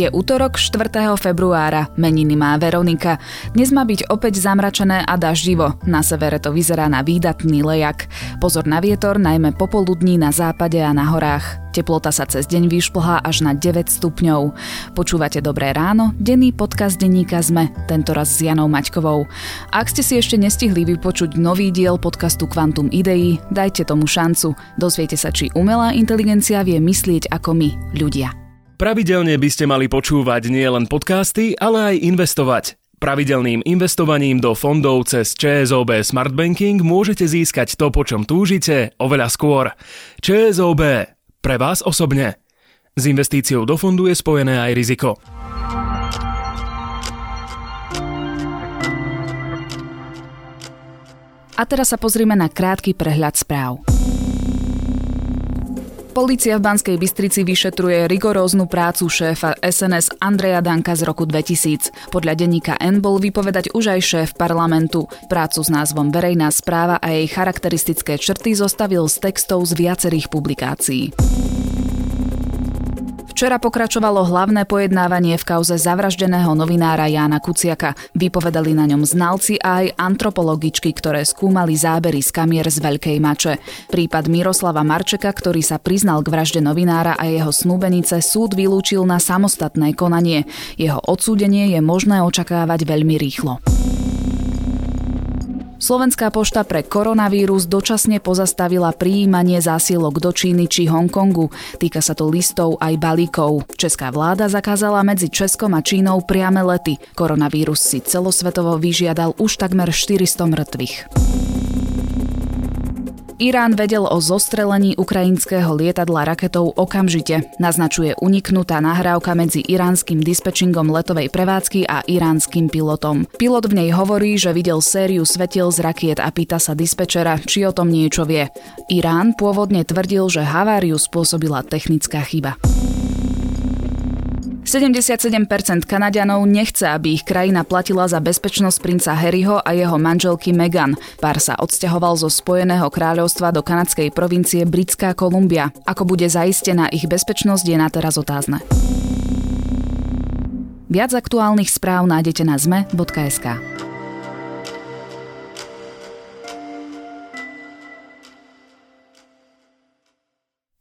Je útorok 4. februára, meniny má Veronika. Dnes má byť opäť zamračené a daždivo. Na severe to vyzerá na výdatný lejak. Pozor na vietor, najmä popoludní na západe a na horách. Teplota sa cez deň vyšplhá až na 9 stupňov. Počúvate Dobré ráno, denný podcast denníka ZME, tentoraz s Janou Maťkovou. Ak ste si ešte nestihli vypočuť nový diel podcastu Quantum Idei, dajte tomu šancu. Dozviete sa, či umelá inteligencia vie myslieť ako my, ľudia. Pravidelne by ste mali počúvať nielen podcasty, ale aj investovať. Pravidelným investovaním do fondov cez ČSOB Smart Banking môžete získať to, po čom túžite, oveľa skôr. ČSOB. Pre vás osobne. S investíciou do fondu je spojené aj riziko. A teraz sa pozrime na krátky prehľad správ. Polícia v Banskej Bystrici vyšetruje rigoróznu prácu šéfa SNS Andreja Danka z roku 2000. Podľa denníka N bol vypovedať už aj šéf parlamentu. Prácu s názvom Verejná správa a jej charakteristické črty zostavil z textov z viacerých publikácií. Včera pokračovalo hlavné pojednávanie v kauze zavraždeného novinára Jána Kuciaka. Vypovedali na ňom znalci a aj antropologičky, ktoré skúmali zábery z kamier z Veľkej Mače. Prípad Miroslava Marčeka, ktorý sa priznal k vražde novinára a jeho snúbenice, súd vylúčil na samostatné konanie. Jeho odsúdenie je možné očakávať veľmi rýchlo. Slovenská pošta pre koronavírus dočasne pozastavila prijímanie zásielok do Číny či Hongkongu. Týka sa to listov aj balíkov. Česká vláda zakázala medzi Českom a Čínou priame lety. Koronavírus si celosvetovo vyžiadal už takmer 400 mŕtvych. Irán vedel o zostrelení ukrajinského lietadla raketou okamžite. Naznačuje uniknutá nahrávka medzi iránskym dispečingom letovej prevádzky a iránskym pilotom. Pilot v nej hovorí, že videl sériu svetiel z rakiet a pýta sa dispečera, či o tom niečo vie. Irán pôvodne tvrdil, že haváriu spôsobila technická chyba. 77% Kanaďanov nechce, aby ich krajina platila za bezpečnosť princa Harryho a jeho manželky Meghan. Pár sa odsťahoval zo Spojeného kráľovstva do kanadskej provincie Britská Kolumbia. Ako bude zaistená ich bezpečnosť je na teraz otázne. Viac aktuálnych správ nájdete na zme.sk.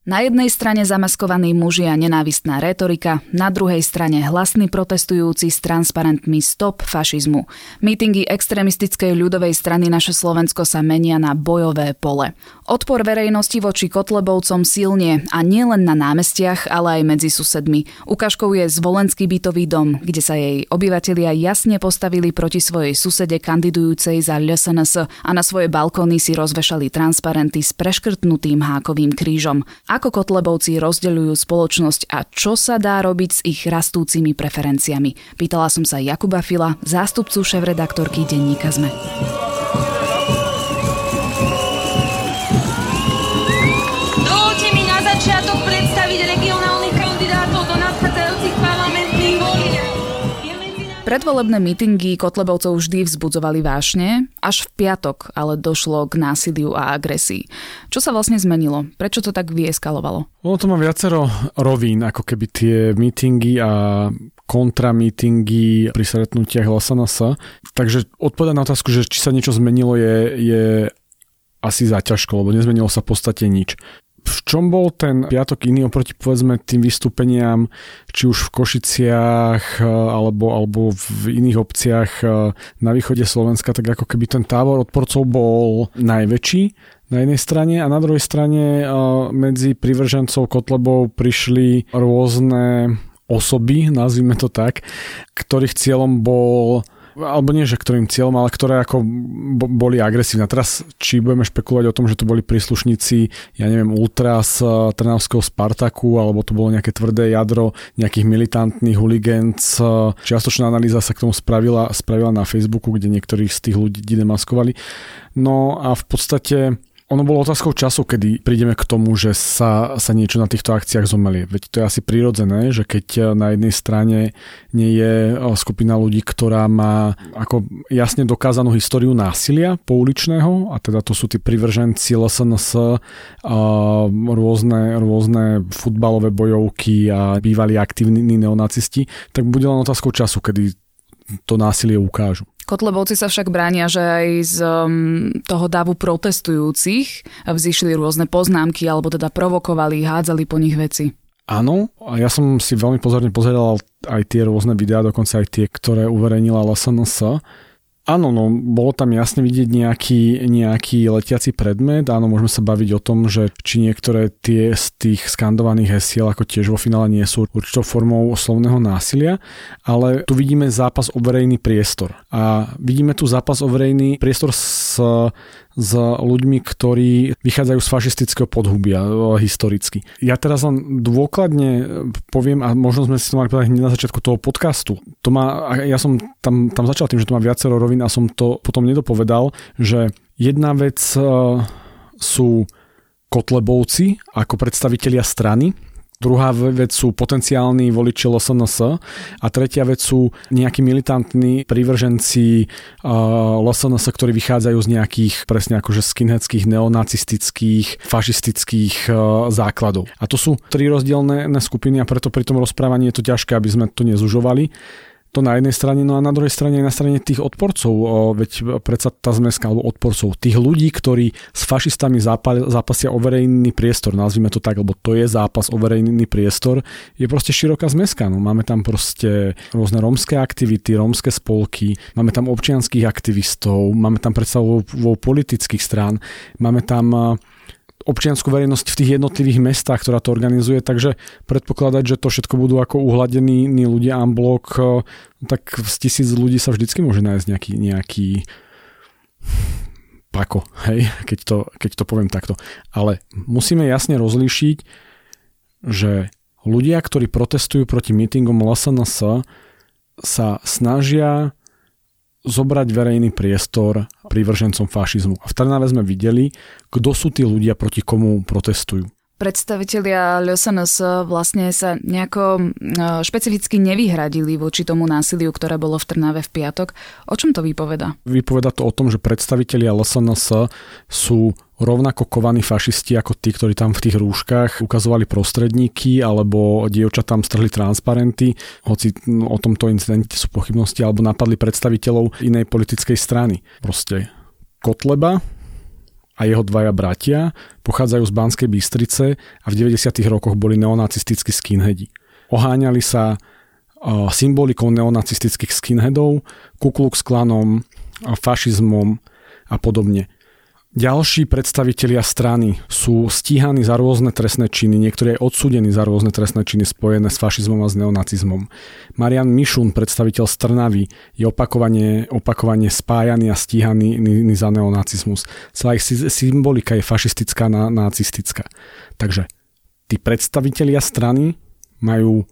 Na jednej strane zamaskovaní muži a nenávistná rétorika, na druhej strane hlasní protestujúci s transparentmi Stop fašizmu. Mítingy extrémistickej ľudovej strany Naše Slovensko sa menia na bojové pole. Odpor verejnosti voči Kotlebovcom silne a nielen na námestiach, ale aj medzi susedmi. Ukážkou je zvolenský bytový dom, kde sa jej obyvatelia jasne postavili proti svojej susede kandidujúcej za LSNS a na svoje balkóny si rozvešali transparenty s preškrtnutým hákovým krížom ako Kotlebovci rozdeľujú spoločnosť a čo sa dá robiť s ich rastúcimi preferenciami. Pýtala som sa Jakuba Fila, zástupcu šéf-redaktorky denníka ZME. Predvolebné mítingy Kotlebovcov vždy vzbudzovali vášne, až v piatok ale došlo k násiliu a agresii. Čo sa vlastne zmenilo? Prečo to tak vyeskalovalo? Ono to má viacero rovín, ako keby tie mítingy a kontramítingy pri stretnutiach LSNS. Takže odpovedať na otázku, že či sa niečo zmenilo je, je asi zaťažko, lebo nezmenilo sa v podstate nič v čom bol ten piatok iný oproti povedzme tým vystúpeniam, či už v Košiciach e, alebo, alebo v iných obciach e, na východe Slovenska, tak ako keby ten tábor odporcov bol najväčší na jednej strane a na druhej strane e, medzi privržencov Kotlebov prišli rôzne osoby, nazvime to tak, ktorých cieľom bol alebo nie, že ktorým cieľom, ale ktoré ako boli agresívne. Teraz, či budeme špekulovať o tom, že to boli príslušníci, ja neviem, Ultras, eh, Trnavského Spartaku, alebo to bolo nejaké tvrdé jadro nejakých militantných huligánc. Eh, čiastočná analýza sa k tomu spravila, spravila na Facebooku, kde niektorých z tých ľudí demaskovali. No a v podstate ono bolo otázkou času, kedy prídeme k tomu, že sa, sa niečo na týchto akciách zomelie. Veď to je asi prirodzené, že keď na jednej strane nie je skupina ľudí, ktorá má ako jasne dokázanú históriu násilia pouličného, a teda to sú tí privrženci LSNS, a rôzne, rôzne futbalové bojovky a bývalí aktívni neonacisti, tak bude len otázkou času, kedy to násilie ukážu. Kotlebovci sa však bránia, že aj z um, toho davu protestujúcich vzýšli rôzne poznámky alebo teda provokovali, hádzali po nich veci. Áno, a ja som si veľmi pozorne pozeral aj tie rôzne videá, dokonca aj tie, ktoré uverejnila LSNS Áno, no bolo tam jasne vidieť nejaký, nejaký letiaci predmet. Áno, môžeme sa baviť o tom, že či niektoré tie z tých skandovaných hesiel ako tiež vo finále nie sú určitou formou slovného násilia, ale tu vidíme zápas o verejný priestor. A vidíme tu zápas o verejný priestor s ľuďmi, ktorí vychádzajú z fašistického podhubia e, historicky. Ja teraz len dôkladne poviem, a možno sme si to mali povedať hneď na začiatku toho podcastu. To má, ja som tam, tam začal tým, že to má viacero rovín a som to potom nedopovedal, že jedna vec e, sú Kotlebovci ako predstavitelia strany, Druhá vec sú potenciálni voliči LSNS a tretia vec sú nejakí militantní prívrženci uh, LSNS, ktorí vychádzajú z nejakých presne akože skinheadských, neonacistických, fašistických uh, základov. A to sú tri rozdielne skupiny a preto pri tom rozprávaní je to ťažké, aby sme to nezužovali. To na jednej strane, no a na druhej strane na strane tých odporcov, veď predsa tá zmeska, alebo odporcov, tých ľudí, ktorí s fašistami zápasia o verejný priestor, nazvime to tak, lebo to je zápas o verejný priestor, je proste široká zmeska. No, máme tam proste rôzne rómske aktivity, rómske spolky, máme tam občianských aktivistov, máme tam predstavu politických strán, máme tam občianskú verejnosť v tých jednotlivých mestách, ktorá to organizuje, takže predpokladať, že to všetko budú ako uhladení ľudia unblock, eh, tak z tisíc ľudí sa vždycky môže nájsť nejaký, nejaký pako, hej, keď to, keď to poviem takto. Ale musíme jasne rozlíšiť, že ľudia, ktorí protestujú proti mítingom LSNS, sa snažia zobrať verejný priestor prívržencom fašizmu. A v Trnave sme videli, kto sú tí ľudia, proti komu protestujú. Predstavitelia LSNS vlastne sa nejako špecificky nevyhradili voči tomu násiliu, ktoré bolo v Trnave v piatok. O čom to vypoveda? Vypoveda to o tom, že predstavitelia LSNS sú rovnako kovaní fašisti ako tí, ktorí tam v tých rúškach ukazovali prostredníky alebo dievča tam strhli transparenty, hoci o tomto incidente sú pochybnosti, alebo napadli predstaviteľov inej politickej strany. Proste Kotleba, a jeho dvaja bratia pochádzajú z Banskej Bystrice a v 90. rokoch boli neonacistickí skinheadi. Oháňali sa symbolikou neonacistických skinheadov, Ku Klux Klanom, fašizmom a podobne. Ďalší predstavitelia strany sú stíhaní za rôzne trestné činy, niektorí aj odsúdení za rôzne trestné činy spojené s fašizmom a s neonacizmom. Marian Mišun, predstaviteľ Strnavy, je opakovane, opakovane spájaný a stíhaný za neonacizmus. Celá ich symbolika je fašistická a nacistická. Takže tí predstavitelia strany majú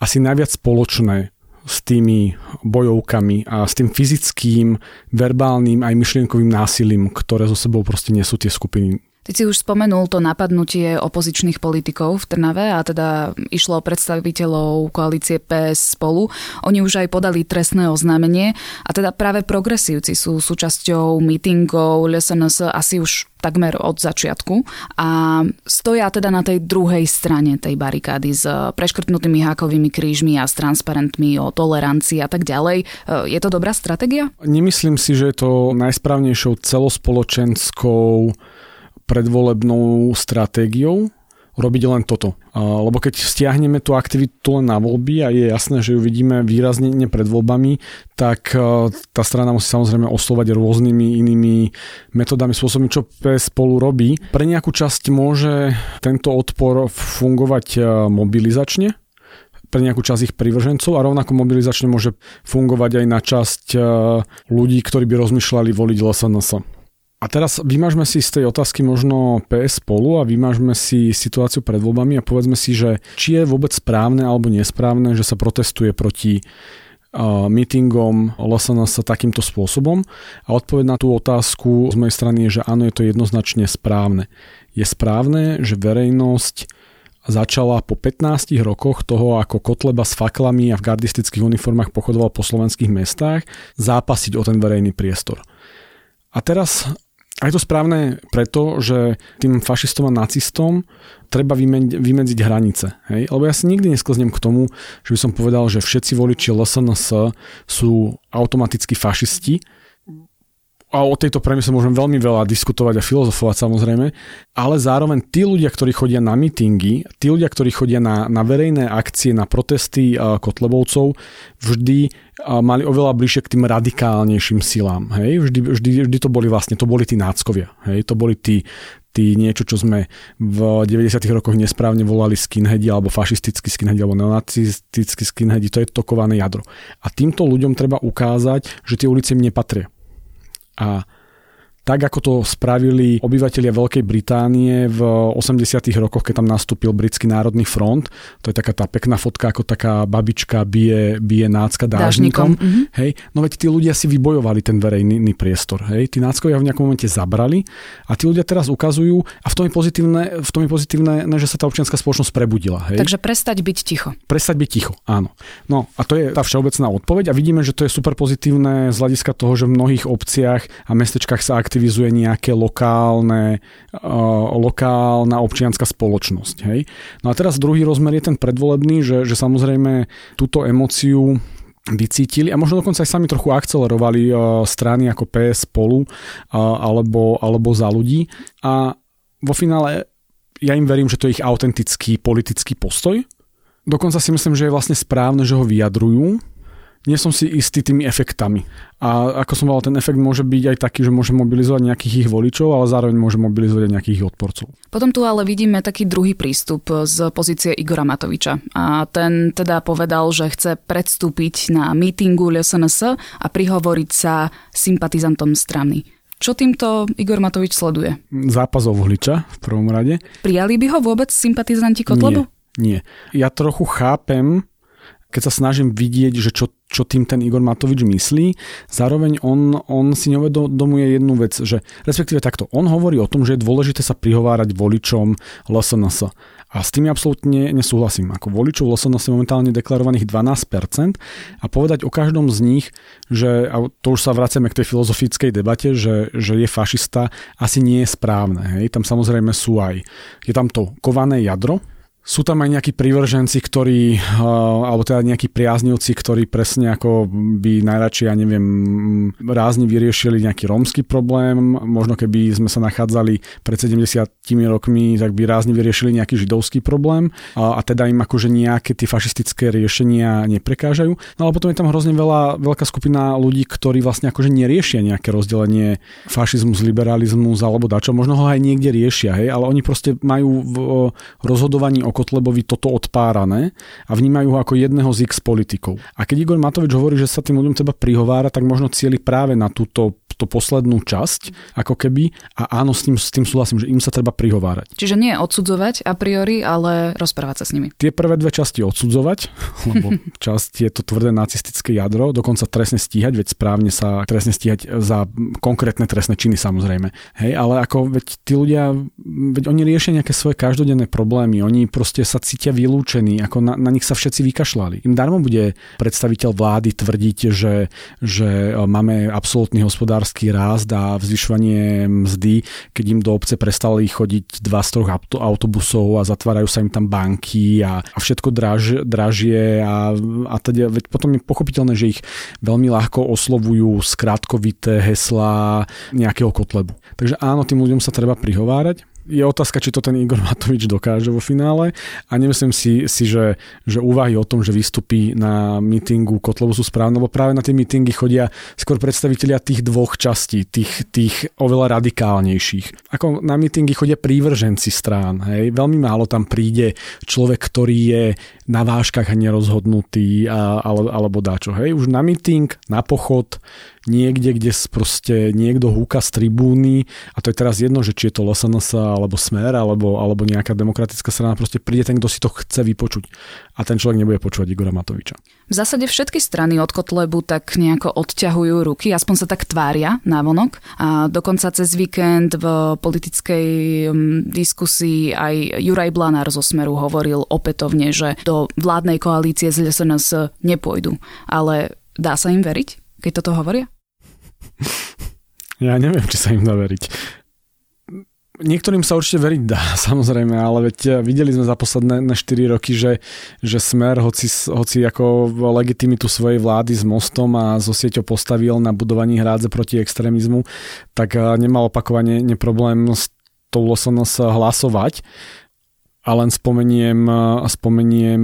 asi najviac spoločné s tými bojovkami a s tým fyzickým, verbálnym aj myšlienkovým násilím, ktoré zo sebou proste nesú tie skupiny Ty si už spomenul to napadnutie opozičných politikov v Trnave a teda išlo o predstaviteľov koalície PS spolu. Oni už aj podali trestné oznámenie a teda práve progresívci sú súčasťou mítingov LSNS asi už takmer od začiatku a stoja teda na tej druhej strane tej barikády s preškrtnutými hákovými krížmi a s transparentmi o tolerancii a tak ďalej. Je to dobrá stratégia? Nemyslím si, že je to najsprávnejšou celospoločenskou predvolebnou stratégiou robiť len toto. Lebo keď stiahneme tú aktivitu len na voľby a je jasné, že ju vidíme výrazne pred voľbami, tak e, tá strana musí samozrejme oslovať rôznymi inými metodami, spôsobmi, čo PS spolu robí. Pre nejakú časť môže tento odpor fungovať e, mobilizačne, pre nejakú časť ich privržencov a rovnako mobilizačne môže fungovať aj na časť e, ľudí, ktorí by rozmýšľali voliť LSNS. A teraz vymažme si z tej otázky možno PS spolu a vymažme si situáciu pred voľbami a povedzme si, že či je vôbec správne alebo nesprávne, že sa protestuje proti meetingom LSNS takýmto spôsobom a odpoveď na tú otázku z mojej strany je, že áno, je to jednoznačne správne. Je správne, že verejnosť začala po 15 rokoch toho, ako Kotleba s faklami a v gardistických uniformách pochodoval po slovenských mestách, zápasiť o ten verejný priestor. A teraz a je to správne preto, že tým fašistom a nacistom treba vymedziť hranice. Hej? Lebo ja si nikdy nesklznem k tomu, že by som povedal, že všetci voliči LSNS sú automaticky fašisti, a o tejto premise môžem veľmi veľa diskutovať a filozofovať samozrejme, ale zároveň tí ľudia, ktorí chodia na mítingy, tí ľudia, ktorí chodia na, na verejné akcie, na protesty uh, Kotlebovcov, vždy uh, mali oveľa bližšie k tým radikálnejším silám. Hej? Vždy, vždy, vždy to boli vlastne, to boli tí náckovia. Hej? To boli tí, tí niečo, čo sme v 90. rokoch nesprávne volali skinheadi alebo fašistickí skinheadi alebo neonacistickí skinheadi, to je tokované jadro. A týmto ľuďom treba ukázať, že tie ulice im nepatria a tak ako to spravili obyvateľia Veľkej Británie v 80. rokoch, keď tam nastúpil Britský národný front. To je taká tá pekná fotka, ako taká babička bije, bije nácka dážnikom. Mm-hmm. Hej, no veď tí ľudia si vybojovali ten verejný priestor. Hej, tí náckovia v nejakom momente zabrali a tí ľudia teraz ukazujú, a v tom je pozitívne, v tom je pozitívne že sa tá občianská spoločnosť prebudila. Hej. Takže prestať byť ticho. Prestať byť ticho, áno. No a to je tá všeobecná odpoveď a vidíme, že to je super pozitívne z hľadiska toho, že v mnohých obciach a mestečkách sa aktivizuje aktivizuje nejaké lokálne, uh, lokálna občianská spoločnosť. Hej? No a teraz druhý rozmer je ten predvolebný, že, že samozrejme túto emociu vycítili a možno dokonca aj sami trochu akcelerovali uh, strany ako PS spolu uh, alebo, alebo za ľudí a vo finále ja im verím, že to je ich autentický politický postoj. Dokonca si myslím, že je vlastne správne, že ho vyjadrujú, nie som si istý tými efektami. A ako som povedal, ten efekt môže byť aj taký, že môže mobilizovať nejakých ich voličov, ale zároveň môže mobilizovať aj nejakých ich odporcov. Potom tu ale vidíme taký druhý prístup z pozície Igora Matoviča. A ten teda povedal, že chce predstúpiť na mítingu LSNS a prihovoriť sa sympatizantom strany. Čo týmto Igor Matovič sleduje? Zápas o voliča v prvom rade. Prijali by ho vôbec sympatizanti Kotlebu? Nie, nie. Ja trochu chápem, keď sa snažím vidieť, že čo čo tým ten Igor Matovič myslí. Zároveň on, on si neuvedomuje jednu vec, že respektíve takto, on hovorí o tom, že je dôležité sa prihovárať voličom LSNS. A s tým absolútne nesúhlasím. Ako voličov LSNS je momentálne deklarovaných 12% a povedať o každom z nich, že, a to už sa vraciame k tej filozofickej debate, že, že je fašista, asi nie je správne. Hej? Tam samozrejme sú aj, je tam to kované jadro, sú tam aj nejakí privrženci, ktorí, eh, alebo teda nejakí priaznivci, ktorí presne ako by najradšej, ja neviem, rázni vyriešili nejaký rómsky problém, možno keby sme sa nachádzali pred 70 rokmi, tak by rázni vyriešili nejaký židovský problém. A, a teda im akože nejaké tie fašistické riešenia neprekážajú. No ale potom je tam hrozne veľa, veľká skupina ľudí, ktorí vlastne akože neriešia nejaké rozdelenie fašizmus, liberalizmus alebo dačo, možno ho aj niekde riešia, hej, ale oni proste majú v rozhodovaní o Kotlebovi toto odpárané a vnímajú ho ako jedného z x politikov. A keď Igor Matovič hovorí, že sa tým ľuďom treba prihovára, tak možno cieli práve na túto tú poslednú časť, ako keby, a áno, s tým, s tým súhlasím, že im sa treba prihovárať. Čiže nie odsudzovať a priori, ale rozprávať sa s nimi. Tie prvé dve časti odsudzovať, lebo časť je to tvrdé nacistické jadro, dokonca trestne stíhať, veď správne sa trestne stíhať za konkrétne trestné činy samozrejme. Hej, ale ako veď tí ľudia, veď oni riešia nejaké svoje každodenné problémy, oni proste sa cítia vylúčení, ako na, na nich sa všetci vykašľali. Im darmo bude predstaviteľ vlády tvrdiť, že, že máme absolútny hospodár hospodársky rast a vzvyšovanie mzdy, keď im do obce prestali chodiť dva z troch autobusov a zatvárajú sa im tam banky a, a všetko draž, dražie a, a teda, veď potom je pochopiteľné, že ich veľmi ľahko oslovujú skratkovité heslá nejakého kotlebu. Takže áno, tým ľuďom sa treba prihovárať, je otázka, či to ten Igor Matovič dokáže vo finále a nemyslím si, si že, že úvahy o tom, že vystupí na mítingu Kotlovu sú správne, lebo práve na tie mítingy chodia skôr predstavitelia tých dvoch častí, tých, tých oveľa radikálnejších. Ako na mítingy chodia prívrženci strán, hej? veľmi málo tam príde človek, ktorý je na váškach nerozhodnutý a, ale, alebo dáčo. Hej? Už na míting, na pochod niekde, kde proste niekto húka z tribúny a to je teraz jedno, že či je to LSNS alebo Smer alebo, alebo nejaká demokratická strana, proste príde ten, kto si to chce vypočuť a ten človek nebude počúvať Igora Matoviča. V zásade všetky strany od Kotlebu tak nejako odťahujú ruky, aspoň sa tak tvária vonok. A dokonca cez víkend v politickej mm, diskusii aj Juraj Blanár zo Smeru hovoril opätovne, že do vládnej koalície z SNS nepôjdu. Ale dá sa im veriť, keď toto hovoria? Ja neviem, či sa im dá veriť. Niektorým sa určite veriť dá, samozrejme, ale veď eh, videli sme za posledné 4 roky, že, že Smer, hoci, hoci ako legitimitu svojej vlády s mostom a so sieťou postavil na budovaní hrádze proti extrémizmu, tak eh, nemal opakovane problém s tou LSNS hlasovať a len spomeniem, spomeniem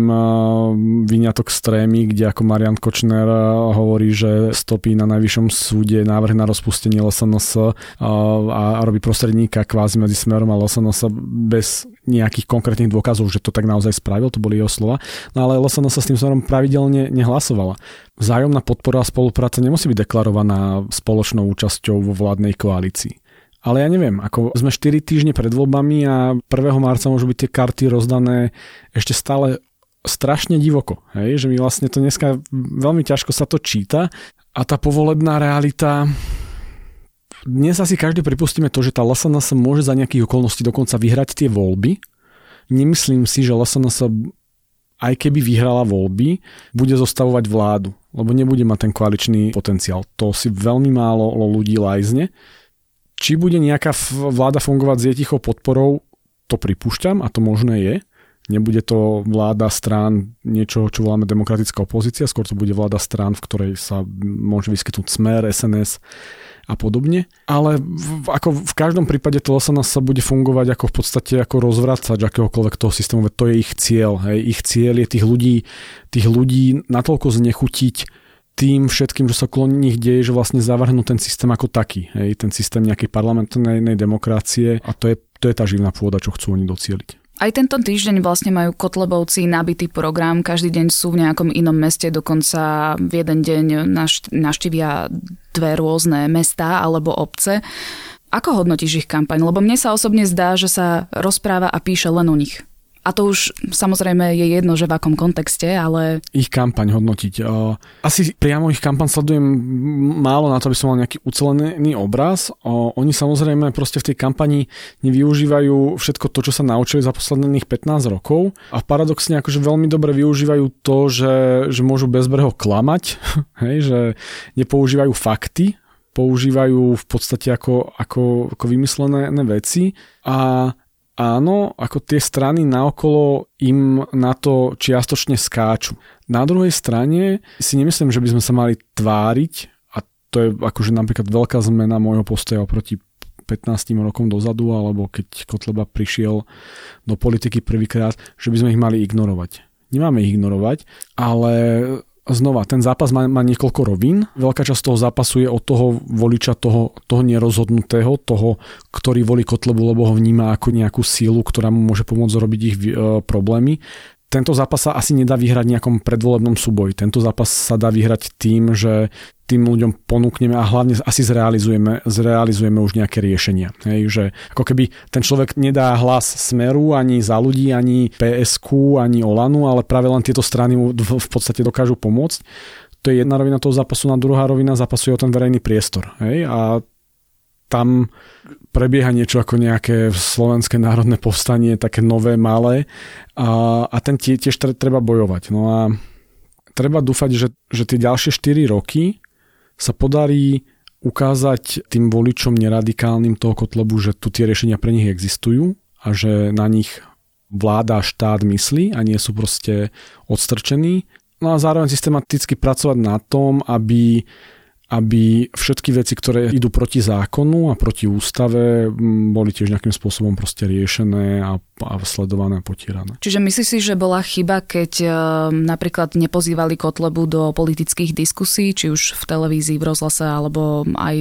vyňatok z trémy, kde ako Marian Kočner hovorí, že stopí na najvyššom súde návrh na rozpustenie LSNS a robí prostredníka kvázi medzi Smerom a LSNS bez nejakých konkrétnych dôkazov, že to tak naozaj spravil, to boli jeho slova. No ale LSNS s tým smerom pravidelne nehlasovala. Vzájomná podpora a spolupráca nemusí byť deklarovaná spoločnou účasťou vo vládnej koalícii. Ale ja neviem, ako sme 4 týždne pred voľbami a 1. marca môžu byť tie karty rozdané ešte stále strašne divoko. Hej? Že mi vlastne to dneska veľmi ťažko sa to číta a tá povolebná realita dnes asi každý pripustíme to, že tá LSNS môže za nejakých okolností dokonca vyhrať tie voľby. Nemyslím si, že LSNS aj keby vyhrala voľby, bude zostavovať vládu, lebo nebude mať ten koaličný potenciál. To si veľmi málo ľudí lajzne. Či bude nejaká vláda fungovať s jej tichou podporou, to pripúšťam a to možné je. Nebude to vláda strán niečo, čo voláme demokratická opozícia, skôr to bude vláda strán, v ktorej sa môže vyskytnúť Smer, SNS a podobne. Ale v, ako v každom prípade to SNS sa bude fungovať ako v podstate ako rozvracač akéhokoľvek toho systému, to je ich cieľ. Hej. Ich cieľ je tých ľudí, tých ľudí natoľko znechutiť, tým všetkým, čo sa okolo nich deje, že vlastne zavrhnú ten systém ako taký, hej, ten systém nejakej parlamentnej demokracie a to je, to je tá živná pôda, čo chcú oni docieliť. Aj tento týždeň vlastne majú Kotlebovci nabitý program, každý deň sú v nejakom inom meste, dokonca v jeden deň naštívia dve rôzne mesta alebo obce. Ako hodnotíš ich kampaň? Lebo mne sa osobne zdá, že sa rozpráva a píše len o nich. A to už samozrejme je jedno, že v akom kontexte, ale... Ich kampaň hodnotiť. Asi priamo ich kampaň sledujem málo na to, aby som mal nejaký ucelený obraz. Oni samozrejme proste v tej kampani nevyužívajú všetko to, čo sa naučili za posledných 15 rokov a paradoxne akože veľmi dobre využívajú to, že, že môžu bezbreho klamať, hej, že nepoužívajú fakty, používajú v podstate ako, ako, ako vymyslené veci a áno, ako tie strany naokolo im na to čiastočne skáču. Na druhej strane si nemyslím, že by sme sa mali tváriť, a to je akože napríklad veľká zmena môjho postoja oproti 15 rokom dozadu, alebo keď Kotleba prišiel do politiky prvýkrát, že by sme ich mali ignorovať. Nemáme ich ignorovať, ale znova, ten zápas má, má niekoľko rovín. Veľká časť toho zápasu je od toho voliča, toho, toho nerozhodnutého, toho, ktorý volí Kotlebu, lebo ho vníma ako nejakú sílu, ktorá mu môže pomôcť robiť ich e, problémy tento zápas sa asi nedá vyhrať nejakom predvolebnom súboji. Tento zápas sa dá vyhrať tým, že tým ľuďom ponúkneme a hlavne asi zrealizujeme, zrealizujeme už nejaké riešenia. Hej, že ako keby ten človek nedá hlas Smeru ani za ľudí, ani PSK, ani Olanu, ale práve len tieto strany mu v podstate dokážu pomôcť. To je jedna rovina toho zápasu, na druhá rovina zápasu je o ten verejný priestor. Hej, a tam prebieha niečo ako nejaké slovenské národné povstanie, také nové, malé a, a ten tie, tiež treba bojovať. No a treba dúfať, že, že tie ďalšie 4 roky sa podarí ukázať tým voličom neradikálnym toho Kotlebu, že tu tie riešenia pre nich existujú a že na nich vláda štát myslí a nie sú proste odstrčení. No a zároveň systematicky pracovať na tom, aby aby všetky veci, ktoré idú proti zákonu a proti ústave, boli tiež nejakým spôsobom proste riešené a, a sledované a potierané. Čiže myslíš si, že bola chyba, keď e, napríklad nepozývali Kotlebu do politických diskusí, či už v televízii, v rozhlase alebo aj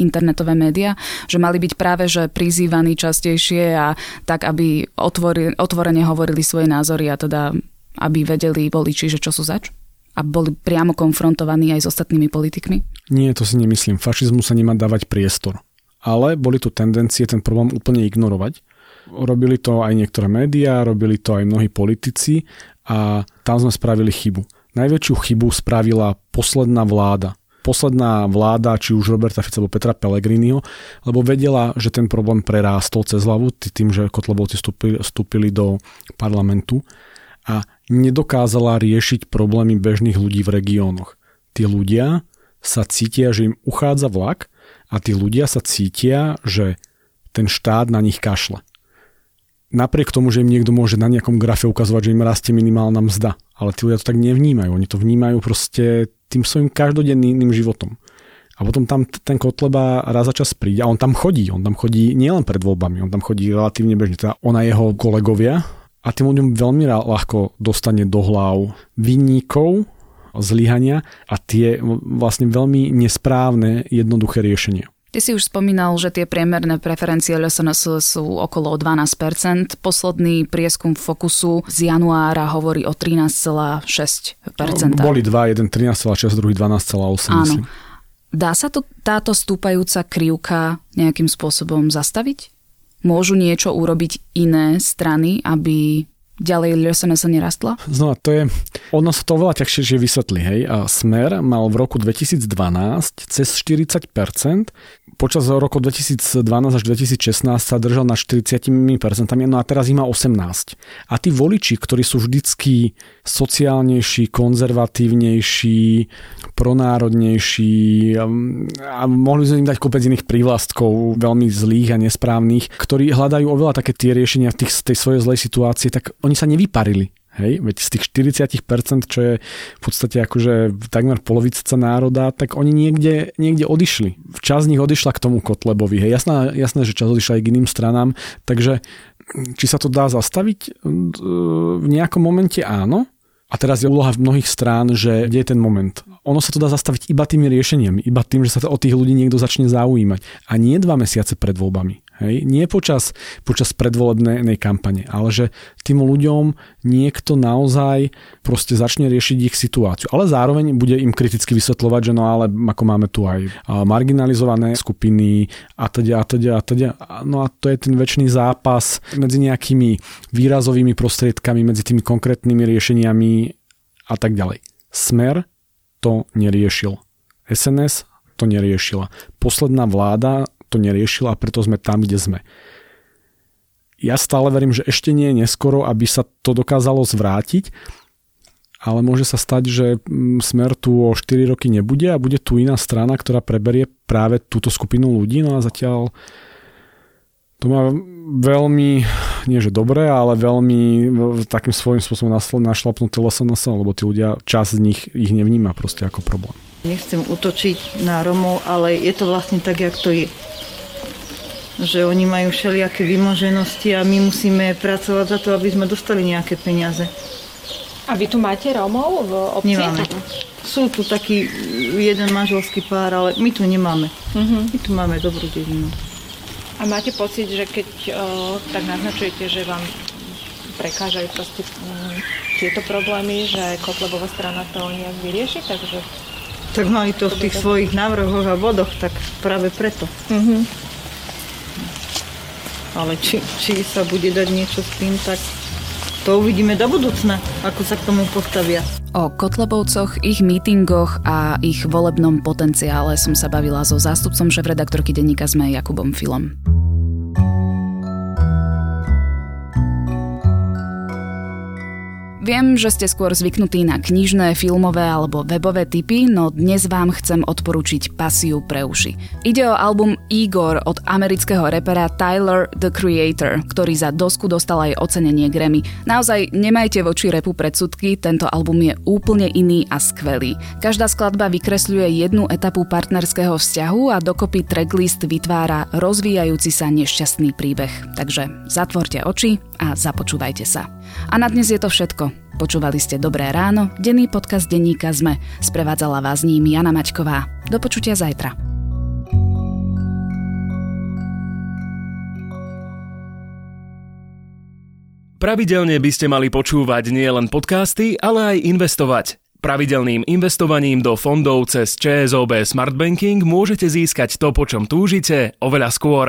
internetové médiá, že mali byť práve že prizývaní častejšie a tak, aby otvorene hovorili svoje názory a teda aby vedeli voliči, že čo sú zač? A boli priamo konfrontovaní aj s ostatnými politikmi? Nie, to si nemyslím. Fašizmu sa nemá dávať priestor. Ale boli tu tendencie ten problém úplne ignorovať. Robili to aj niektoré médiá, robili to aj mnohí politici a tam sme spravili chybu. Najväčšiu chybu spravila posledná vláda, posledná vláda, či už Roberta Fica alebo Petra Pellegriniho, lebo vedela, že ten problém prerástol cez hlavu tým, že Kotlebovci vstúpili, do parlamentu a nedokázala riešiť problémy bežných ľudí v regiónoch. Tí ľudia sa cítia, že im uchádza vlak a tí ľudia sa cítia, že ten štát na nich kašle. Napriek tomu, že im niekto môže na nejakom grafe ukazovať, že im rastie minimálna mzda. Ale tí ľudia to tak nevnímajú. Oni to vnímajú proste tým svojim každodenným životom. A potom tam ten Kotleba raz za čas príde a on tam chodí. On tam chodí nielen pred voľbami, on tam chodí relatívne bežne. Teda ona jeho kolegovia a tým ľuďom veľmi ľahko dostane do hlav vinníkov zlyhania a tie vlastne veľmi nesprávne jednoduché riešenia. Ty si už spomínal, že tie priemerné preferencie LSNS sú okolo 12%. Posledný prieskum Fokusu z januára hovorí o 13,6%. No, boli dva, jeden 13,6, druhý 12,8. Áno. Dá sa to, táto stúpajúca krivka nejakým spôsobom zastaviť? Môžu niečo urobiť iné strany, aby ďalej LSNS nerastla? Znova, to je, ono sa to oveľa ťažšie vysvetlí, hej. A Smer mal v roku 2012 cez 40%, počas roku 2012 až 2016 sa držal na 40%, no a teraz ich má 18. A tí voliči, ktorí sú vždycky sociálnejší, konzervatívnejší, pronárodnejší a mohli sme im dať kopec iných prívlastkov, veľmi zlých a nesprávnych, ktorí hľadajú oveľa také tie riešenia v tých, tej svojej zlej situácii, tak oni sa nevyparili Hej, veď z tých 40%, čo je v podstate akože takmer polovica národa, tak oni niekde, niekde odišli. Čas z nich odišla k tomu Kotlebovi. Hej, jasné, jasné, že čas odišla aj k iným stranám, takže či sa to dá zastaviť? V nejakom momente áno, a teraz je úloha v mnohých strán, že kde je ten moment. Ono sa to dá zastaviť iba tými riešeniami, iba tým, že sa to o tých ľudí niekto začne zaujímať. A nie dva mesiace pred voľbami. Hej? Nie počas, počas predvolebnej kampane, ale že tým ľuďom niekto naozaj proste začne riešiť ich situáciu. Ale zároveň bude im kriticky vysvetľovať, že no ale ako máme tu aj marginalizované skupiny a teda a teda a teda. No a to je ten väčší zápas medzi nejakými výrazovými prostriedkami, medzi tými konkrétnymi riešeniami a tak ďalej. Smer to neriešil. SNS to neriešila. Posledná vláda to neriešila a preto sme tam, kde sme. Ja stále verím, že ešte nie je neskoro, aby sa to dokázalo zvrátiť, ale môže sa stať, že mm, smer tu o 4 roky nebude a bude tu iná strana, ktorá preberie práve túto skupinu ľudí, no a zatiaľ to má veľmi, nie že dobré, ale veľmi takým svojím spôsobom našlapnuté LSNS, lebo tí ľudia, čas z nich ich nevníma proste ako problém. Nechcem utočiť na Romov, ale je to vlastne tak, jak to je že oni majú všelijaké vymoženosti a my musíme pracovať za to, aby sme dostali nejaké peniaze. A vy tu máte Rómov v obci? Nemáme. Sú tu taký jeden manželský pár, ale my tu nemáme. Uh-huh. My tu máme dobrú dedinu. A máte pocit, že keď o, tak naznačujete, že vám prekážajú proste m, tieto problémy, že Kotlebová strana to nejak vyrieši, takže... Tak mali to v tých svojich návrhoch a bodoch, tak práve preto. Uh-huh ale či, či sa bude dať niečo s tým, tak to uvidíme do budúcna, ako sa k tomu postavia. O Kotlebovcoch, ich mítingoch a ich volebnom potenciále som sa bavila so zástupcom šéf-redaktorky denníka ZME Jakubom Filom. Viem, že ste skôr zvyknutí na knižné, filmové alebo webové typy, no dnes vám chcem odporučiť Pasiu pre uši. Ide o album Igor od amerického repera Tyler the Creator, ktorý za dosku dostal aj ocenenie Grammy. Naozaj nemajte voči repu predsudky, tento album je úplne iný a skvelý. Každá skladba vykresľuje jednu etapu partnerského vzťahu a dokopy tracklist vytvára rozvíjajúci sa nešťastný príbeh. Takže zatvorte oči a započúvajte sa. A na dnes je to všetko. Počúvali ste Dobré ráno, denný podcast denníka ZME. Sprevádzala vás ním Jana Maťková. Do počutia zajtra. Pravidelne by ste mali počúvať nielen podcasty, ale aj investovať. Pravidelným investovaním do fondov cez ČSOB Smart Banking môžete získať to, po čom túžite, oveľa skôr.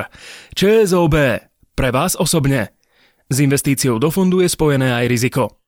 ČSOB. Pre vás osobne. S investíciou do fondu je spojené aj riziko.